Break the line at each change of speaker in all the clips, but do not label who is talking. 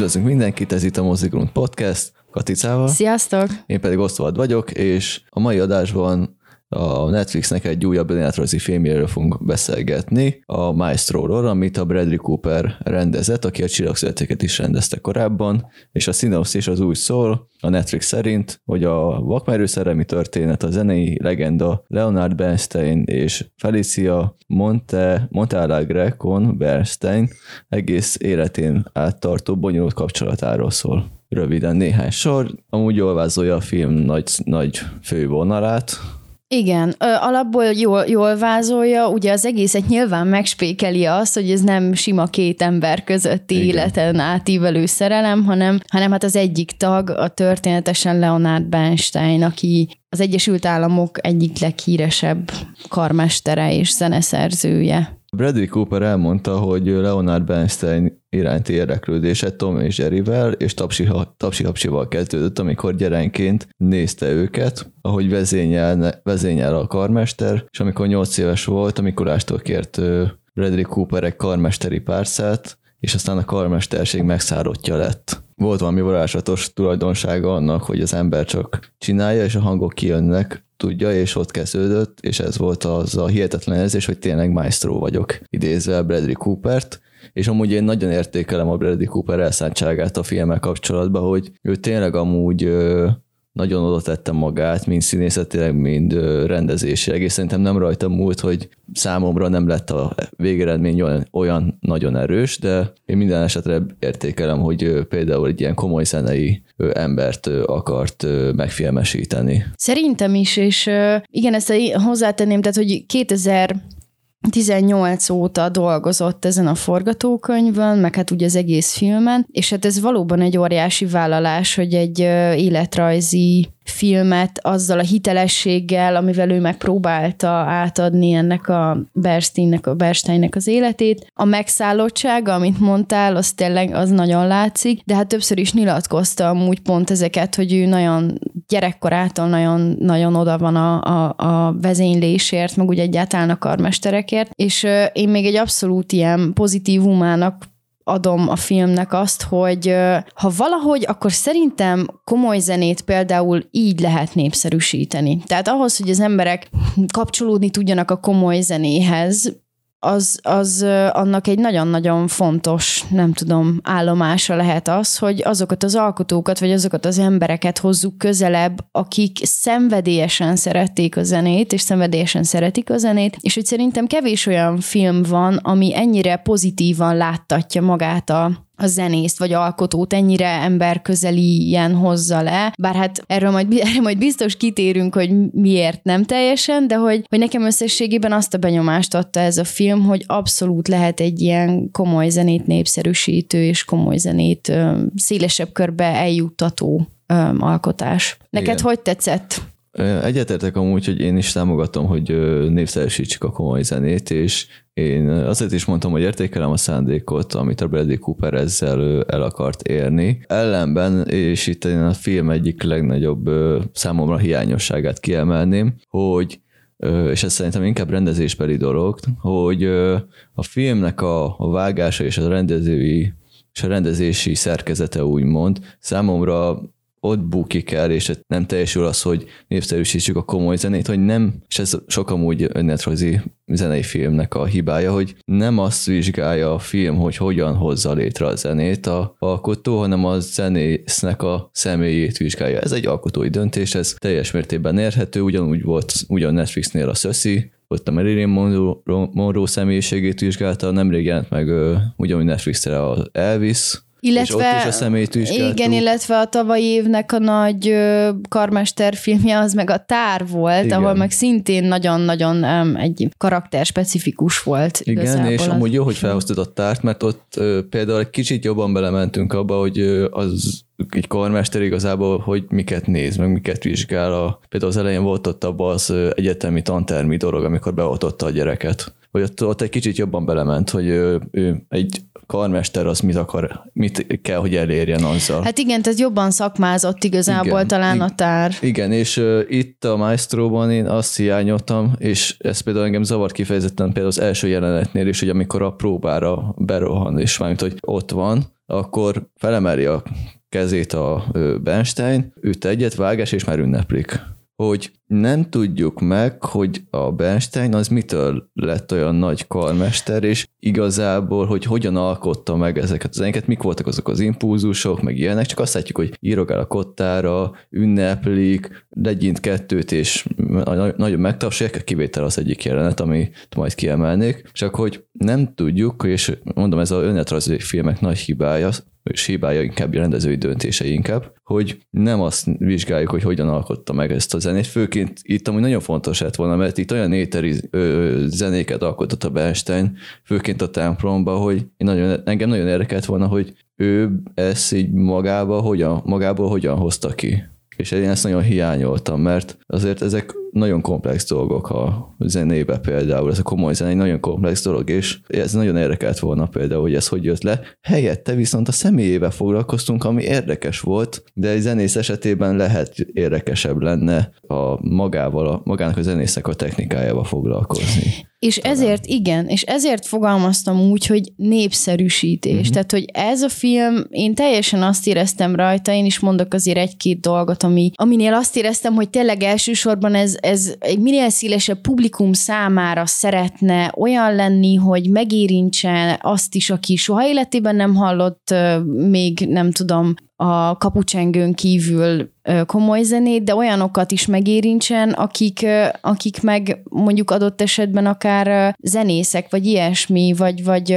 Üdvözlünk mindenkit, ez itt a Mozigrund Podcast, Katicával.
Sziasztok!
Én pedig Osztovad vagyok, és a mai adásban a Netflixnek egy újabb önéletrajzi filmjéről fogunk beszélgetni, a Maestro-ról, amit a Bradley Cooper rendezett, aki a Csillagszületéket is rendezte korábban, és a is az úgy szól, a Netflix szerint, hogy a vakmerő szerelmi történet, a zenei legenda Leonard Bernstein és Felicia Monte, Montealegre con Bernstein egész életén áttartó bonyolult kapcsolatáról szól. Röviden néhány sor, amúgy jól vázolja a film nagy, nagy fővonalát,
igen, alapból jól, jól vázolja, ugye az egészet nyilván megspékeli azt, hogy ez nem sima két ember közötti Igen. életen átívelő szerelem, hanem, hanem hát az egyik tag, a történetesen Leonard Bernstein, aki az Egyesült Államok egyik leghíresebb karmestere és zeneszerzője.
Bradley Cooper elmondta, hogy Leonard Bernstein iránti érdeklődése Tom és Jerryvel és Tapsi, Tapsi Hapsival kezdődött, amikor gyerenként nézte őket, ahogy vezényel, vezényel a karmester, és amikor 8 éves volt, amikor ástól kért Bradley Cooper egy karmesteri párszát, és aztán a karmesterség megszállottja lett. Volt valami varázslatos tulajdonsága annak, hogy az ember csak csinálja, és a hangok kijönnek, tudja, és ott kezdődött, és ez volt az a hihetetlen érzés, hogy tényleg maestro vagyok, idézve Bradley Coopert, és amúgy én nagyon értékelem a Bradley Cooper elszántságát a filmmel kapcsolatban, hogy ő tényleg amúgy nagyon oda tette magát, mind színészetileg, mind rendezésileg, és szerintem nem rajta múlt, hogy számomra nem lett a végeredmény olyan, olyan nagyon erős, de én minden esetre értékelem, hogy például egy ilyen komoly zenei embert akart megfilmesíteni.
Szerintem is, és igen, ezt hozzátenném, tehát hogy 2000 18 óta dolgozott ezen a forgatókönyvön, meg hát ugye az egész filmen, és hát ez valóban egy óriási vállalás, hogy egy életrajzi filmet azzal a hitelességgel, amivel ő megpróbálta átadni ennek a Bernsteinnek, a Bernsteinnek az életét. A megszállottsága, amit mondtál, az tényleg az nagyon látszik, de hát többször is nyilatkozta amúgy pont ezeket, hogy ő nagyon gyerekkorától nagyon, nagyon oda van a, a, a vezénylésért, meg ugye egyáltalán a karmesterekért, és én még egy abszolút ilyen pozitívumának adom a filmnek azt, hogy ha valahogy, akkor szerintem komoly zenét például így lehet népszerűsíteni. Tehát ahhoz, hogy az emberek kapcsolódni tudjanak a komoly zenéhez, az, az annak egy nagyon-nagyon fontos, nem tudom, állomása lehet az, hogy azokat az alkotókat, vagy azokat az embereket hozzuk közelebb, akik szenvedélyesen szerették a zenét, és szenvedélyesen szeretik a zenét, és hogy szerintem kevés olyan film van, ami ennyire pozitívan láttatja magát a, a zenészt vagy alkotót ennyire emberközeli ilyen hozza le, bár hát erről majd, erről majd biztos kitérünk, hogy miért nem teljesen, de hogy, hogy nekem összességében azt a benyomást adta ez a film, hogy abszolút lehet egy ilyen komoly zenét népszerűsítő és komoly zenét ö, szélesebb körbe eljuttató ö, alkotás. Neked Igen. hogy tetszett?
Egyetértek amúgy, hogy én is támogatom, hogy népszerűsítsük a komoly zenét, és én azért is mondtam, hogy értékelem a szándékot, amit a Bradley Cooper ezzel el akart érni. Ellenben, és itt én a film egyik legnagyobb számomra hiányosságát kiemelném, hogy és ez szerintem inkább rendezésbeli dolog, hogy a filmnek a, a vágása és a rendezői és a rendezési szerkezete úgymond számomra ott bukik el, és nem teljesül az, hogy népszerűsítsük a komoly zenét, hogy nem, és ez sok amúgy önnetrajzi zenei filmnek a hibája, hogy nem azt vizsgálja a film, hogy hogyan hozza létre a zenét a alkotó, hanem a zenésznek a személyét vizsgálja. Ez egy alkotói döntés, ez teljes mértékben érhető, ugyanúgy volt ugyan Netflixnél a Szöszi, ott a Marilyn Monroe, Monroe személyiségét vizsgálta, nemrég jelent meg ugyanúgy Netflixre az Elvis, illetve, és ott is a személyt
Igen, illetve a tavalyi évnek a nagy karmester filmje az meg a Tár volt, igen. ahol meg szintén nagyon-nagyon um, egy karakter specifikus volt.
Igen, és az amúgy jó, hogy felhoztad a Tárt, mert ott uh, például egy kicsit jobban belementünk abba, hogy uh, az egy karmester igazából, hogy miket néz, meg miket vizsgál. A, például az elején volt ott abban az egyetemi tantermi dolog, amikor beoltotta a gyereket. Hogy ott, ott egy kicsit jobban belement, hogy ő, ő egy karmester az mit akar, mit kell, hogy elérjen azzal.
Hát igen, tehát jobban szakmázott igazából igen, talán a tár.
Igen, és uh, itt a Maestro-ban én azt hiányoltam, és ez például engem zavart kifejezetten például az első jelenetnél is, hogy amikor a próbára berohan, és mármint, hogy ott van, akkor felemeli a kezét a Bernstein, üt egyet, vágás, és már ünneplik hogy nem tudjuk meg, hogy a Bernstein az mitől lett olyan nagy karmester, és igazából, hogy hogyan alkotta meg ezeket az zenéket, mik voltak azok az impulzusok, meg ilyenek, csak azt látjuk, hogy írogál a kottára, ünneplik, legyint kettőt, és nagyon megtapsolják, kivétel az egyik jelenet, amit majd kiemelnék, csak hogy nem tudjuk, és mondom, ez a önéletrajzi filmek nagy hibája, és hibája inkább rendezői döntései inkább, hogy nem azt vizsgáljuk, hogy hogyan alkotta meg ezt a zenét, főként itt amúgy nagyon fontos lett volna, mert itt olyan éteri ö, zenéket alkotott a Bernstein, főként a templomba, hogy én nagyon, engem nagyon érdekelt volna, hogy ő ezt így magába, hogyan, magából hogyan hozta ki és én ezt nagyon hiányoltam, mert azért ezek nagyon komplex dolgok a zenébe például, ez a komoly zene egy nagyon komplex dolog, és ez nagyon érdekelt volna például, hogy ez hogy jött le. Helyette viszont a személyével foglalkoztunk, ami érdekes volt, de egy zenész esetében lehet érdekesebb lenne a magával, a, magának a zenésznek a technikájával foglalkozni.
És Talán. ezért, igen, és ezért fogalmaztam úgy, hogy népszerűsítés. Uh-huh. Tehát, hogy ez a film, én teljesen azt éreztem rajta, én is mondok azért egy-két dolgot, ami, aminél azt éreztem, hogy tényleg elsősorban ez, ez egy minél szélesebb publikum számára szeretne olyan lenni, hogy megérintse azt is, aki soha életében nem hallott még, nem tudom, a kapucsengőn kívül komoly zenét, de olyanokat is megérintsen, akik, akik meg mondjuk adott esetben akár zenészek, vagy ilyesmi, vagy, vagy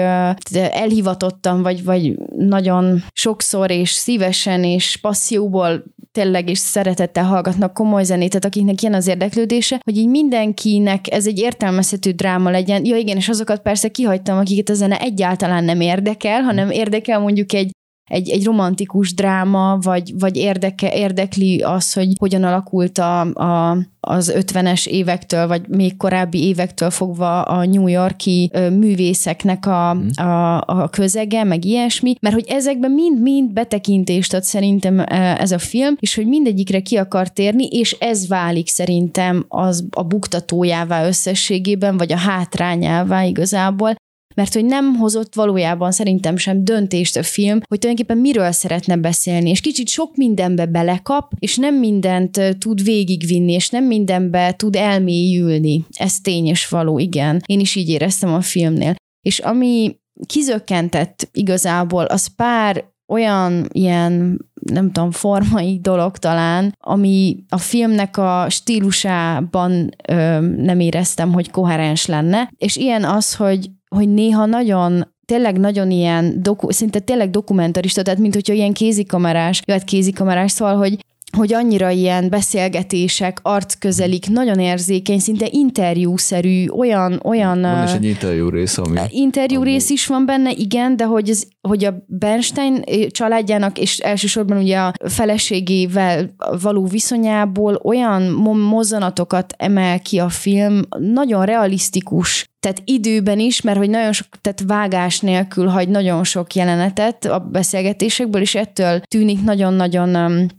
elhivatottan, vagy, vagy nagyon sokszor és szívesen és passzióból tényleg is szeretettel hallgatnak komoly zenét, tehát akiknek ilyen az érdeklődése, hogy így mindenkinek ez egy értelmezhető dráma legyen. Ja igen, és azokat persze kihagytam, akiket a zene egyáltalán nem érdekel, hanem érdekel mondjuk egy egy, egy romantikus dráma, vagy, vagy érdeke, érdekli az, hogy hogyan alakult a, a, az 50-es évektől, vagy még korábbi évektől fogva a New Yorki művészeknek a, mm. a, a közege, meg ilyesmi, mert hogy ezekben mind-mind betekintést ad szerintem ez a film, és hogy mindegyikre ki akar térni, és ez válik szerintem az a buktatójává összességében, vagy a hátrányává igazából, mert hogy nem hozott valójában szerintem sem döntést a film, hogy tulajdonképpen miről szeretne beszélni, és kicsit sok mindenbe belekap, és nem mindent tud végigvinni, és nem mindenbe tud elmélyülni. Ez tény és való, igen. Én is így éreztem a filmnél. És ami kizökkentett igazából, az pár olyan ilyen, nem tudom, formai dolog talán, ami a filmnek a stílusában ö, nem éreztem, hogy koherens lenne, és ilyen az, hogy hogy néha nagyon tényleg nagyon ilyen, doku, szinte tényleg dokumentarista, tehát mint hogyha ilyen kézikamerás, jöhet kézikamerás, szóval, hogy hogy annyira ilyen beszélgetések, arcközelik, nagyon érzékeny, szinte interjúszerű, olyan... olyan
van is egy interjú rész, ami...
Interjú ami... rész is van benne, igen, de hogy, ez, hogy a Bernstein családjának, és elsősorban ugye a feleségével való viszonyából olyan mozzanatokat emel ki a film, nagyon realisztikus tehát időben is, mert hogy nagyon sok, tehát vágás nélkül hagy nagyon sok jelenetet a beszélgetésekből, és ettől tűnik nagyon-nagyon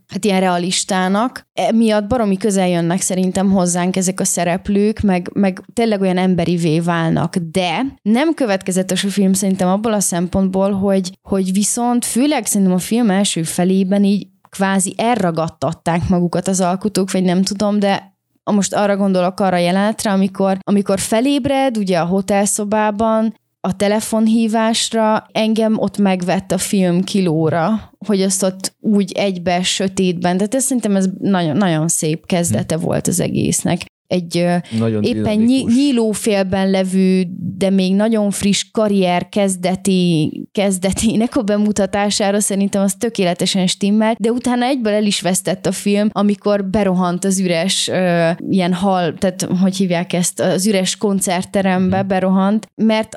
hát ilyen realistának. Emiatt baromi közel jönnek szerintem hozzánk ezek a szereplők, meg, meg tényleg olyan emberivé válnak, de nem következetes a film szerintem abból a szempontból, hogy, hogy viszont főleg szerintem a film első felében így kvázi elragadtatták magukat az alkotók, vagy nem tudom, de most arra gondolok arra jelenetre, amikor, amikor felébred, ugye a hotelszobában, a telefonhívásra engem ott megvett a film kilóra, hogy azt ott úgy egybe sötétben, tehát ez szerintem ez nagyon, nagyon szép kezdete volt az egésznek egy nagyon éppen dinamikus. nyílófélben levő, de még nagyon friss karrier kezdeti, kezdetének a bemutatására szerintem az tökéletesen stimmel, de utána egyből el is vesztett a film, amikor berohant az üres uh, ilyen hal, tehát hogy hívják ezt, az üres koncertterembe mm. berohant, mert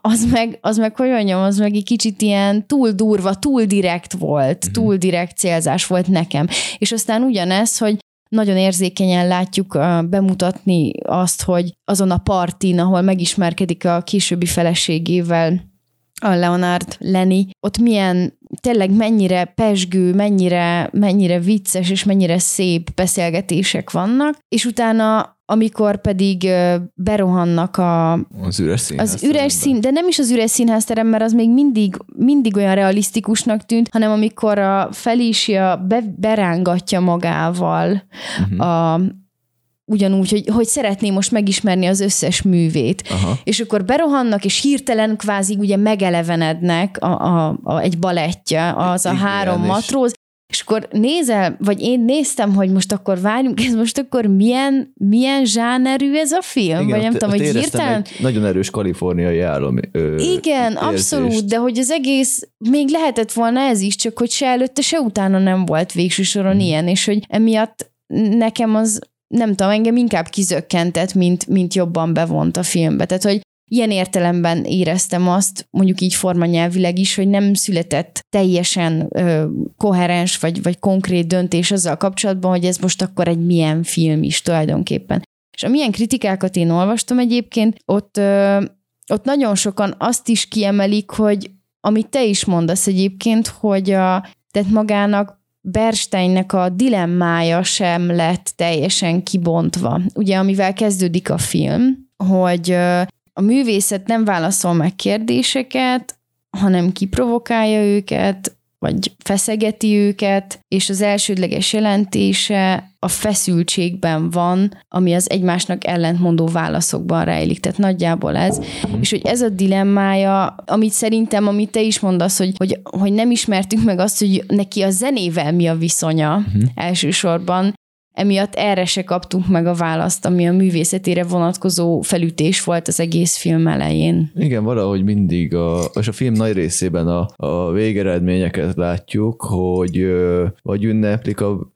az meg, az meg hogy mondjam, az meg egy kicsit ilyen túl durva, túl direkt volt, mm. túl direkt célzás volt nekem. És aztán ugyanez, hogy nagyon érzékenyen látjuk bemutatni azt, hogy azon a partin, ahol megismerkedik a későbbi feleségével, a Leonard Lenny, ott milyen tényleg mennyire pesgő, mennyire, mennyire vicces és mennyire szép beszélgetések vannak, és utána amikor pedig berohannak a,
az üres színház.
Az üres szín, de nem is az üres színházterem, mert az még mindig, mindig olyan realisztikusnak tűnt, hanem amikor a Felicia be, berángatja magával uh-huh. a, ugyanúgy, hogy, hogy szeretné most megismerni az összes művét. Aha. És akkor berohannak, és hirtelen kvázi ugye megelevenednek a, a, a, egy balettja, az Igen, a három és... matróz, és akkor nézel, vagy én néztem, hogy most akkor várjunk, ez most akkor milyen, milyen zsánerű ez a film?
Igen,
vagy nem tudom, hogy
hirtelen... Nagyon erős kaliforniai állam. Ö,
Igen, érzést. abszolút, de hogy az egész, még lehetett volna ez is, csak hogy se előtte, se utána nem volt végső soron hmm. ilyen, és hogy emiatt nekem az nem tudom, engem inkább kizökkentett, mint, mint jobban bevont a filmbe. Tehát, hogy ilyen értelemben éreztem azt, mondjuk így formanyelvileg is, hogy nem született teljesen ö, koherens vagy, vagy konkrét döntés azzal kapcsolatban, hogy ez most akkor egy milyen film is tulajdonképpen. És amilyen kritikákat én olvastam egyébként, ott, ö, ott nagyon sokan azt is kiemelik, hogy amit te is mondasz egyébként, hogy a, tehát magának Bernsteinnek a dilemmája sem lett teljesen kibontva. Ugye, amivel kezdődik a film, hogy a művészet nem válaszol meg kérdéseket, hanem kiprovokálja őket, vagy feszegeti őket, és az elsődleges jelentése a feszültségben van, ami az egymásnak ellentmondó válaszokban rejlik. Tehát nagyjából ez. És hogy ez a dilemmája, amit szerintem, amit te is mondasz, hogy, hogy, hogy nem ismertük meg azt, hogy neki a zenével mi a viszonya uh-huh. elsősorban, emiatt erre se kaptunk meg a választ, ami a művészetére vonatkozó felütés volt az egész film elején.
Igen, valahogy mindig, a, és a film nagy részében a, a végeredményeket látjuk, hogy vagy ünneplik a,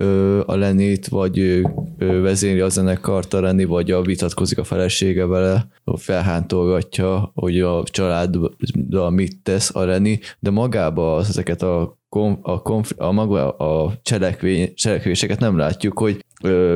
a Lenit, vagy vezéri a zenekart a Lenny, vagy a vitatkozik a felesége vele, felhántolgatja, hogy a családdal mit tesz a Lenny, de magába az, ezeket a a, konf, a maga a cselekvény, cselekvéseket nem látjuk, hogy ö,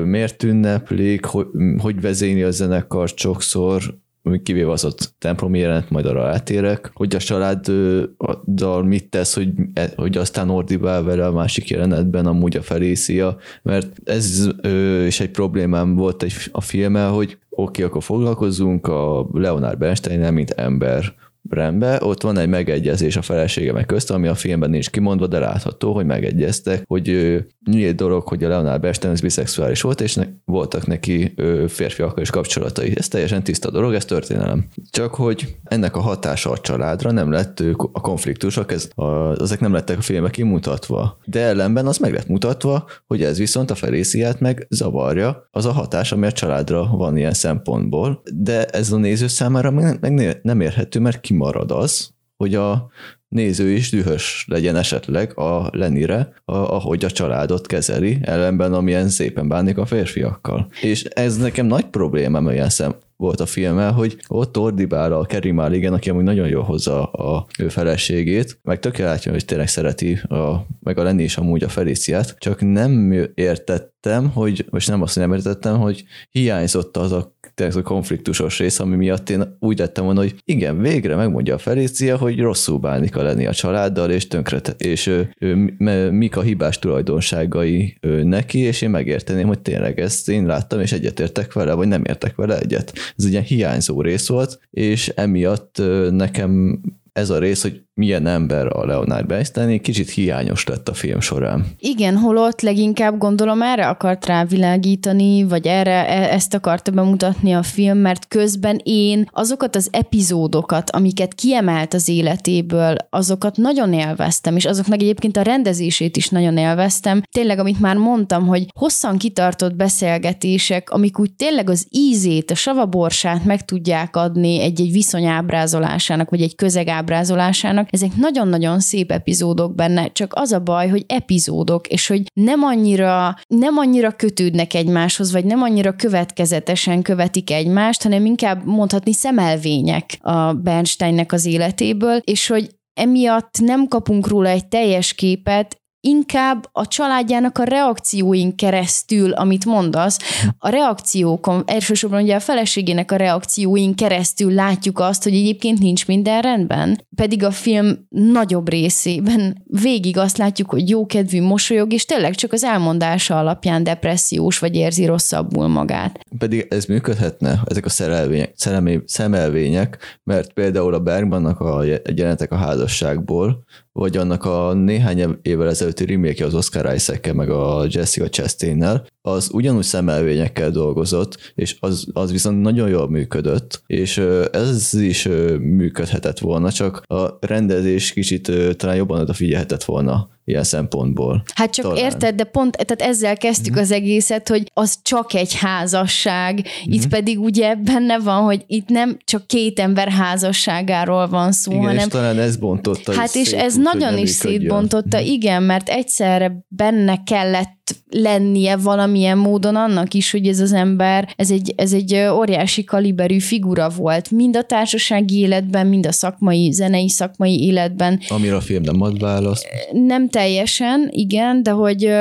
miért ünneplik, hogy, hogy vezényi a zenekar sokszor, kivéve az ott templomi jelent, majd arra átérek, hogy a családdal mit tesz, hogy, e, hogy aztán ordibál vele a másik jelenetben amúgy a Felicia, mert ez ö, is egy problémám volt egy, a filmmel, hogy oké, okay, akkor foglalkozzunk a Leonard bernstein mint ember, rendben, ott van egy megegyezés a felesége meg közt, ami a filmben nincs kimondva, de látható, hogy megegyeztek, hogy nyílt dolog, hogy a Leonard Bernstein biszexuális volt, és ne, voltak neki férfiakkal is kapcsolatai. Ez teljesen tiszta dolog, ez történelem. Csak hogy ennek a hatása a családra nem lett a konfliktusok, ez, a, ezek nem lettek a filmben kimutatva. De ellenben az meg lett mutatva, hogy ez viszont a Feliciát meg zavarja, az a hatás, ami a családra van ilyen szempontból, de ez a néző számára meg, meg nem érhető, mert kimarad az, hogy a néző is dühös legyen esetleg a Lenire, a, ahogy a családot kezeli, ellenben amilyen szépen bánik a férfiakkal. És ez nekem nagy problémám olyan szem volt a filmmel, hogy ott ordibál a Kerry Mulligan, aki amúgy nagyon jól hozza a ő feleségét, meg tökéletesen, hogy tényleg szereti, a, meg a lenni is amúgy a Feliciát, csak nem értettem, hogy, most nem azt, nem értettem, hogy hiányzott az a tényleg a konfliktusos rész, ami miatt én úgy lettem volna, hogy igen, végre megmondja a Felícia, hogy rosszul bánik a lenni a családdal, és tönkre, és ő, ő, ő, mik a hibás tulajdonságai ő, neki, és én megérteném, hogy tényleg ezt én láttam, és egyetértek vele, vagy nem értek vele egyet. Ez egy ilyen hiányzó rész volt, és emiatt nekem ez a rész, hogy milyen ember a Leonard Bernstein, kicsit hiányos lett a film során.
Igen, holott leginkább gondolom erre akart rávilágítani, vagy erre e- ezt akarta bemutatni a film, mert közben én azokat az epizódokat, amiket kiemelt az életéből, azokat nagyon élveztem, és azoknak egyébként a rendezését is nagyon élveztem. Tényleg, amit már mondtam, hogy hosszan kitartott beszélgetések, amik úgy tényleg az ízét, a savaborsát meg tudják adni egy-egy viszony ábrázolásának, vagy egy közeg ábrázolásának, vannak. Ezek nagyon-nagyon szép epizódok benne, csak az a baj, hogy epizódok, és hogy nem annyira, nem annyira kötődnek egymáshoz, vagy nem annyira következetesen követik egymást, hanem inkább mondhatni szemelvények a Bernsteinnek az életéből, és hogy emiatt nem kapunk róla egy teljes képet, inkább a családjának a reakcióin keresztül, amit mondasz, a reakciókon, elsősorban ugye a feleségének a reakcióin keresztül látjuk azt, hogy egyébként nincs minden rendben. Pedig a film nagyobb részében végig azt látjuk, hogy jókedvű, mosolyog, és tényleg csak az elmondása alapján depressziós, vagy érzi rosszabbul magát.
Pedig ez működhetne, ezek a szerelvények, szerelmé, szemelvények, mert például a Bergmannak a jelenetek a házasságból, vagy annak a néhány évvel ezelőtti remake az Oscar isaac meg a Jessica chastain az ugyanúgy szemelvényekkel dolgozott, és az, az viszont nagyon jól működött, és ez is működhetett volna, csak a rendezés kicsit talán jobban odafigyelhetett volna ilyen szempontból.
Hát csak Talán. érted, de pont tehát ezzel kezdtük mm-hmm. az egészet, hogy az csak egy házasság, mm-hmm. itt pedig ugye benne van, hogy itt nem csak két ember házasságáról van szó,
igen,
hanem...
és talán ez bontotta
Hát és ez úgy, nagyon is szétbontotta, mm-hmm. igen, mert egyszerre benne kellett lennie valamilyen módon annak is, hogy ez az ember, ez egy, ez egy óriási kaliberű figura volt, mind a társasági életben, mind a szakmai, zenei szakmai életben.
Amire a film nem ad választ.
Nem teljesen, igen, de hogy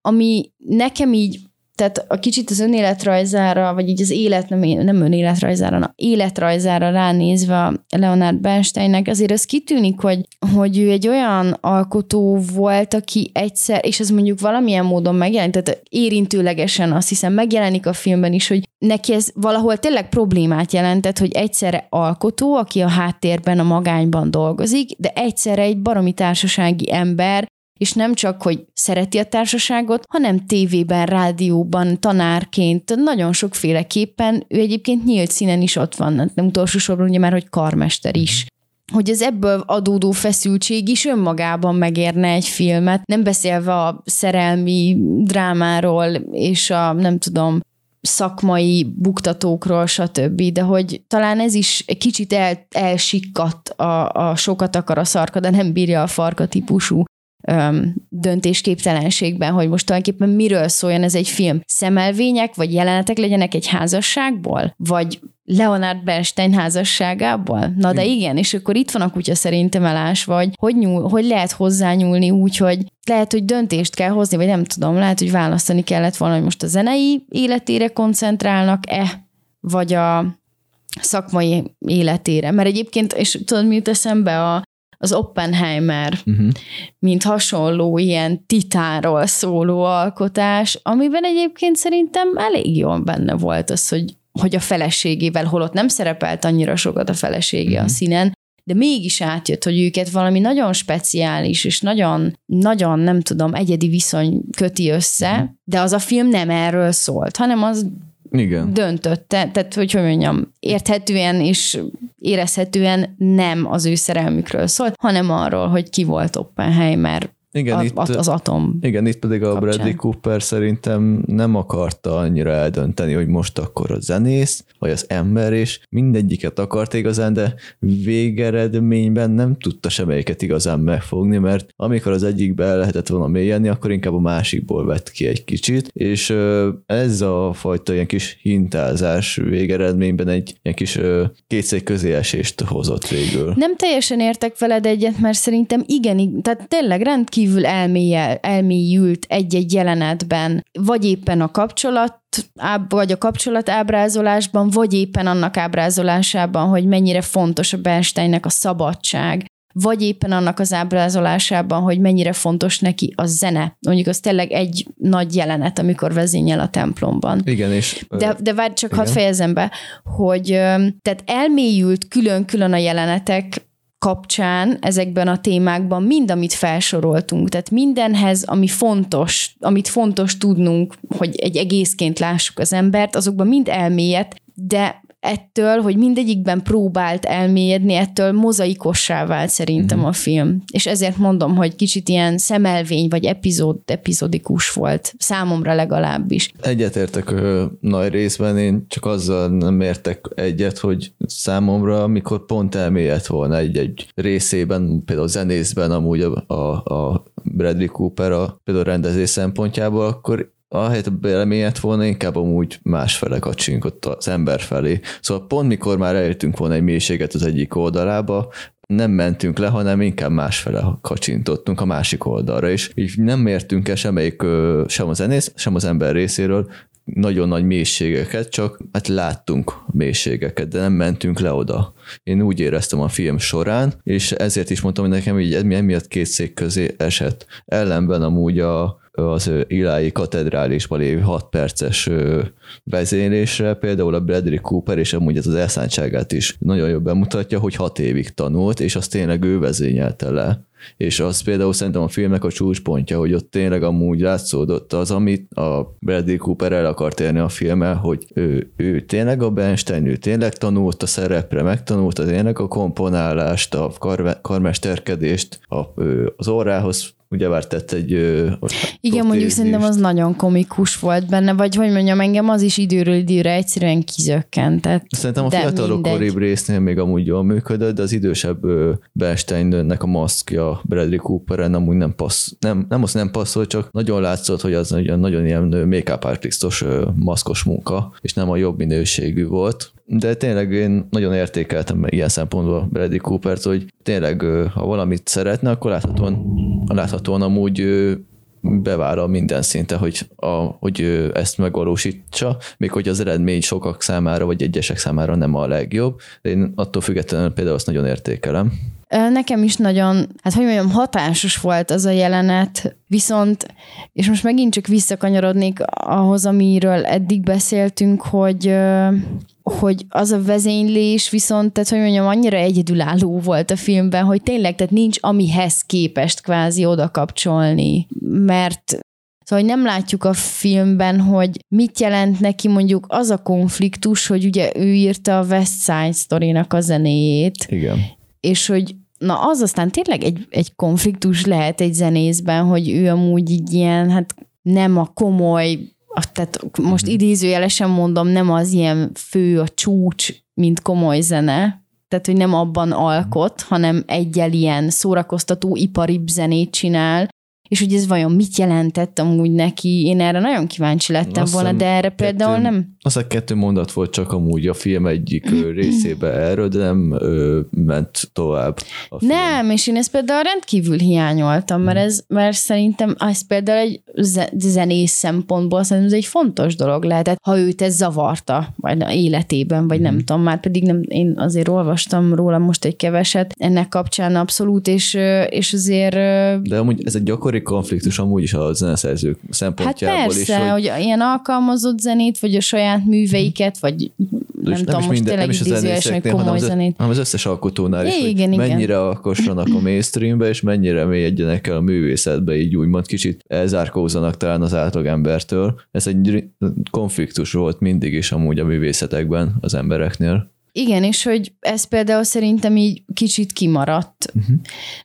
ami nekem így tehát a kicsit az önéletrajzára, vagy így az élet, nem, nem önéletrajzára, na, életrajzára ránézve Leonard Bernsteinnek, azért az kitűnik, hogy, hogy ő egy olyan alkotó volt, aki egyszer, és ez mondjuk valamilyen módon megjelent, tehát érintőlegesen azt hiszem megjelenik a filmben is, hogy neki ez valahol tényleg problémát jelentett, hogy egyszerre alkotó, aki a háttérben, a magányban dolgozik, de egyszerre egy baromi társasági ember, és nem csak, hogy szereti a társaságot, hanem tévében, rádióban, tanárként, nagyon sokféleképpen, ő egyébként nyílt színen is ott van, nem utolsó sorban ugye már, hogy karmester is hogy az ebből adódó feszültség is önmagában megérne egy filmet, nem beszélve a szerelmi drámáról és a, nem tudom, szakmai buktatókról, stb., de hogy talán ez is kicsit el, elsikkadt a, a sokat akar a szarka, de nem bírja a farka típusú öm, döntésképtelenségben, hogy most tulajdonképpen miről szóljon ez egy film. Szemelvények vagy jelenetek legyenek egy házasságból? Vagy Leonard Bernstein házasságából? Na de igen, és akkor itt van a kutya szerintem elás, vagy hogy, nyúl, hogy lehet hozzányúlni úgy, hogy lehet, hogy döntést kell hozni, vagy nem tudom, lehet, hogy választani kellett volna, hogy most a zenei életére koncentrálnak-e, vagy a szakmai életére. Mert egyébként, és tudod, mi jut eszembe a az Oppenheimer, uh-huh. mint hasonló ilyen titánról szóló alkotás, amiben egyébként szerintem elég jól benne volt az, hogy, hogy a feleségével, holott nem szerepelt annyira sokat a felesége uh-huh. a mhm. színen, de mégis átjött, hogy őket valami nagyon speciális, és nagyon, nagyon, nem tudom, egyedi viszony köti össze, uh-huh. de az a film nem erről szólt, hanem az
igen.
döntötte, tehát hogy hogy mondjam, érthetően és érezhetően nem az ő szerelmükről szólt, hanem arról, hogy ki volt Oppenheimer igen, a, itt, az atom.
Igen, itt pedig a kapcsán. Bradley Cooper szerintem nem akarta annyira eldönteni, hogy most akkor a zenész, vagy az ember, és mindegyiket akart igazán, de végeredményben nem tudta semmelyiket igazán megfogni, mert amikor az egyikbe el lehetett volna mélyenni, akkor inkább a másikból vett ki egy kicsit, és ez a fajta ilyen kis hintázás végeredményben egy ilyen kis kétszer közéesést hozott végül.
Nem teljesen értek veled egyet, mert szerintem igen, tehát tényleg rendkívül rendkívül elmélyel, elmélyült egy-egy jelenetben, vagy éppen a kapcsolat vagy a kapcsolat ábrázolásban, vagy éppen annak ábrázolásában, hogy mennyire fontos a Bernsteinnek a szabadság, vagy éppen annak az ábrázolásában, hogy mennyire fontos neki a zene. Mondjuk az tényleg egy nagy jelenet, amikor vezényel a templomban.
Igen, és...
De, de várj, csak igen. hadd fejezem be, hogy tehát elmélyült külön-külön a jelenetek kapcsán ezekben a témákban mind, amit felsoroltunk, tehát mindenhez, ami fontos, amit fontos tudnunk, hogy egy egészként lássuk az embert, azokban mind elmélyed, de ettől, hogy mindegyikben próbált elmélyedni, ettől mozaikossá vált szerintem uh-huh. a film. És ezért mondom, hogy kicsit ilyen szemelvény, vagy epizód, epizodikus volt. Számomra legalábbis.
Egyetértek ö, nagy részben, én csak azzal nem értek egyet, hogy számomra, amikor pont elmélyedt volna egy-egy részében, például zenészben amúgy a, a, a Bradley Cooper a például rendezés szempontjából, akkor ahelyett a beleményett volna, inkább amúgy másfele kacsinkott az ember felé. Szóval pont mikor már elértünk volna egy mélységet az egyik oldalába, nem mentünk le, hanem inkább másfele kacsintottunk a másik oldalra, és így nem értünk el semmelyik, sem a zenész, sem az ember részéről nagyon nagy mélységeket, csak hát láttunk mélységeket, de nem mentünk le oda. Én úgy éreztem a film során, és ezért is mondtam, hogy nekem így emiatt két szék közé esett. Ellenben amúgy a, az Ilái katedrálisban lévő 6 perces vezénylésre, például a Bradley Cooper, és amúgy ez az elszántságát is nagyon jól bemutatja, hogy 6 évig tanult, és azt tényleg ő vezényelte le. És az például szerintem a filmnek a csúcspontja, hogy ott tényleg amúgy látszódott az, amit a Bradley Cooper el akart érni a filmmel, hogy ő, ő tényleg a Bernstein, ő tényleg tanult a szerepre, megtanulta tényleg a komponálást, a kar- karmesterkedést, a, az órához ugyebár tett egy
Igen, mondjuk szerintem az nagyon komikus volt benne, vagy hogy mondjam, engem az is időről időre egyszerűen kizökkent. Tehát,
szerintem a fiatalokoribb résznél még amúgy jól működött, de az idősebb Bernsteinnek a maszkja Bradley Cooperen amúgy nem passz, nem, nem azt nem passzol, csak nagyon látszott, hogy az nagyon, nagyon ilyen make-up artistos maszkos munka, és nem a jobb minőségű volt. De tényleg én nagyon értékeltem ilyen szempontból Bradley Coopert, hogy tényleg, ha valamit szeretne, akkor láthatóan, láthatóan amúgy bevállal minden szinte, hogy, a, hogy ezt megvalósítsa, még hogy az eredmény sokak számára, vagy egyesek számára nem a legjobb, de én attól függetlenül például azt nagyon értékelem.
Nekem is nagyon, hát hogy mondjam, hatásos volt az a jelenet, viszont, és most megint csak visszakanyarodnék ahhoz, amiről eddig beszéltünk, hogy hogy az a vezénylés viszont, tehát hogy mondjam, annyira egyedülálló volt a filmben, hogy tényleg, tehát nincs amihez képest kvázi oda kapcsolni, mert Szóval hogy nem látjuk a filmben, hogy mit jelent neki mondjuk az a konfliktus, hogy ugye ő írta a West Side Story-nak a zenéjét.
Igen.
És hogy na az aztán tényleg egy, egy konfliktus lehet egy zenészben, hogy ő amúgy így ilyen, hát nem a komoly tehát most mhm. idézőjelesen mondom, nem az ilyen fő, a csúcs, mint komoly zene, tehát hogy nem abban alkot, hanem egyel ilyen szórakoztató, ipari zenét csinál, és hogy ez vajon mit jelentett amúgy neki, én erre nagyon kíváncsi lettem Azt volna, de erre például kettő, nem...
Az a kettő mondat volt csak amúgy a film egyik részébe erről, de nem ö, ment tovább. A film.
Nem, és én ezt például rendkívül hiányoltam, mert, ez, mert szerintem ez például egy zenész szempontból szerintem ez egy fontos dolog lehetett, ha őt ez zavarta, vagy életében, vagy mm. nem tudom, már pedig nem, én azért olvastam róla most egy keveset ennek kapcsán abszolút, és, és azért...
De amúgy ez egy gyakori konfliktus amúgy is a zeneszerzők szempontjából hát
persze,
is.
Hogy... hogy ilyen alkalmazott zenét, vagy a saját műveiket, vagy nem tudom, most minden, tényleg idézőjelesen, hogy komoly
hanem
zenét.
Hanem az összes alkotónál is, igen, hogy mennyire alkossanak a mainstreambe, és mennyire mélyedjenek el a művészetbe, így úgymond kicsit elzárkózanak talán az átlagembertől. Ez egy konfliktus volt mindig is amúgy a művészetekben az embereknél.
Igen, és hogy ez például szerintem így kicsit kimaradt. Uh-huh.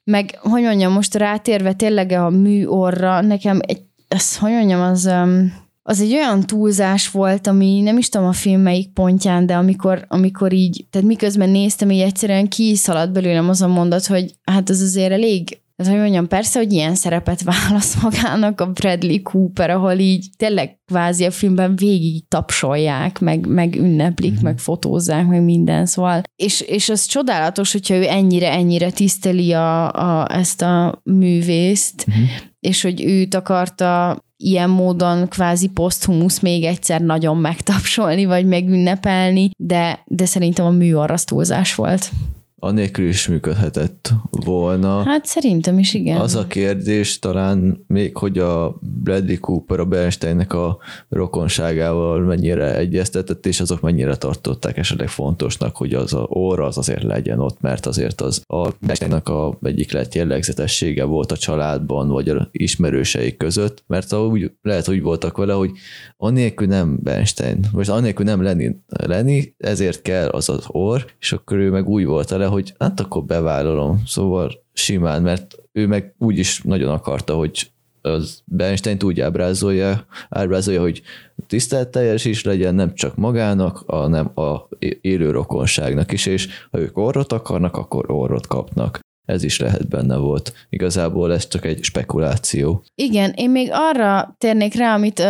Meg, hogy mondjam, most rátérve tényleg a műorra, nekem egy, ez, hogy mondjam, az, um, az egy olyan túlzás volt, ami nem is tudom a film melyik pontján, de amikor, amikor így, tehát miközben néztem, így egyszerűen kiszaladt belőlem az a mondat, hogy hát ez azért elég tehát, hogy mondjam, persze, hogy ilyen szerepet válasz magának a Bradley Cooper, ahol így tényleg kvázi a filmben végig tapsolják, meg, meg ünneplik, mm-hmm. meg fotózzák, meg minden, szóval. És, és az csodálatos, hogyha ő ennyire-ennyire tiszteli a, a, ezt a művészt, mm-hmm. és hogy őt akarta ilyen módon kvázi poszthumusz még egyszer nagyon megtapsolni, vagy megünnepelni, de, de szerintem a műarrasztózás volt
anélkül is működhetett volna.
Hát szerintem is igen.
Az a kérdés talán még, hogy a Bradley Cooper a Bernsteinnek a rokonságával mennyire egyeztetett, és azok mennyire tartották esetleg fontosnak, hogy az a óra az azért legyen ott, mert azért az a Bernsteinnek a egyik lett jellegzetessége volt a családban, vagy a ismerőseik között, mert úgy, lehet, hogy voltak vele, hogy anélkül nem Bernstein, vagy anélkül nem lenni, lenni, ezért kell az az orr, és akkor ő meg úgy volt vele, hogy hát akkor bevállalom, szóval simán, mert ő meg úgy is nagyon akarta, hogy az Bernstein úgy ábrázolja, ábrázolja, hogy tiszteletteljes is legyen, nem csak magának, hanem a élő rokonságnak is, és ha ők orrot akarnak, akkor orrot kapnak. Ez is lehet benne volt. Igazából ez csak egy spekuláció.
Igen, én még arra térnék rá, amit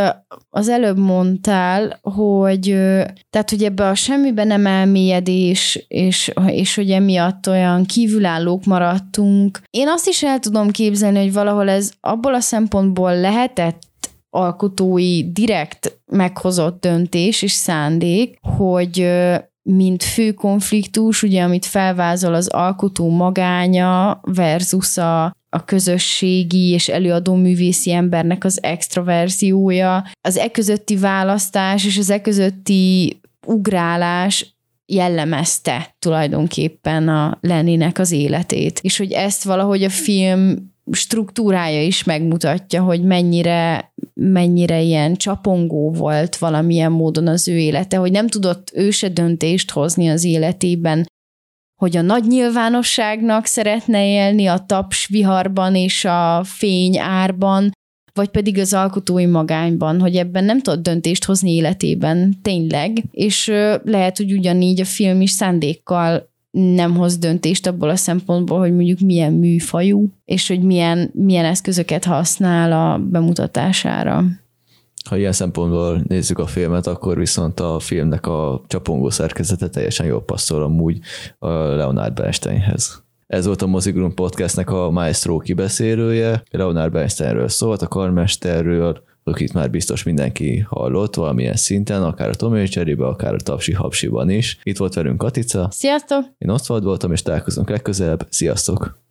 az előbb mondtál, hogy tehát, hogy ebbe a semmibe nem elmélyedés, és, és hogy emiatt olyan kívülállók maradtunk. Én azt is el tudom képzelni, hogy valahol ez abból a szempontból lehetett alkotói direkt meghozott döntés és szándék, hogy mint fő konfliktus, ugye, amit felvázol az alkotó magánya versus a, a közösségi és előadó művészi embernek az extraverziója, az e közötti választás és az e közötti ugrálás jellemezte tulajdonképpen a Leninek az életét, és hogy ezt valahogy a film struktúrája is megmutatja, hogy mennyire, mennyire ilyen csapongó volt valamilyen módon az ő élete, hogy nem tudott ő se döntést hozni az életében, hogy a nagy nyilvánosságnak szeretne élni a taps viharban és a fény árban, vagy pedig az alkotói magányban, hogy ebben nem tud döntést hozni életében, tényleg, és lehet, hogy ugyanígy a film is szándékkal nem hoz döntést abból a szempontból, hogy mondjuk milyen műfajú, és hogy milyen, milyen eszközöket használ a bemutatására.
Ha ilyen szempontból nézzük a filmet, akkor viszont a filmnek a csapongó szerkezete teljesen jól passzol amúgy Leonard Bernsteinhez. Ez volt a Mozigrum Podcastnek a Maestro kibeszélője. Leonard Bernsteinről szólt, a karmesterről, akit már biztos mindenki hallott valamilyen szinten, akár a Tomi Cserébe, akár a Tapsi Hapsiban is. Itt volt velünk Katica.
Sziasztok!
Én Oszvald voltam, és találkozunk legközelebb. Sziasztok!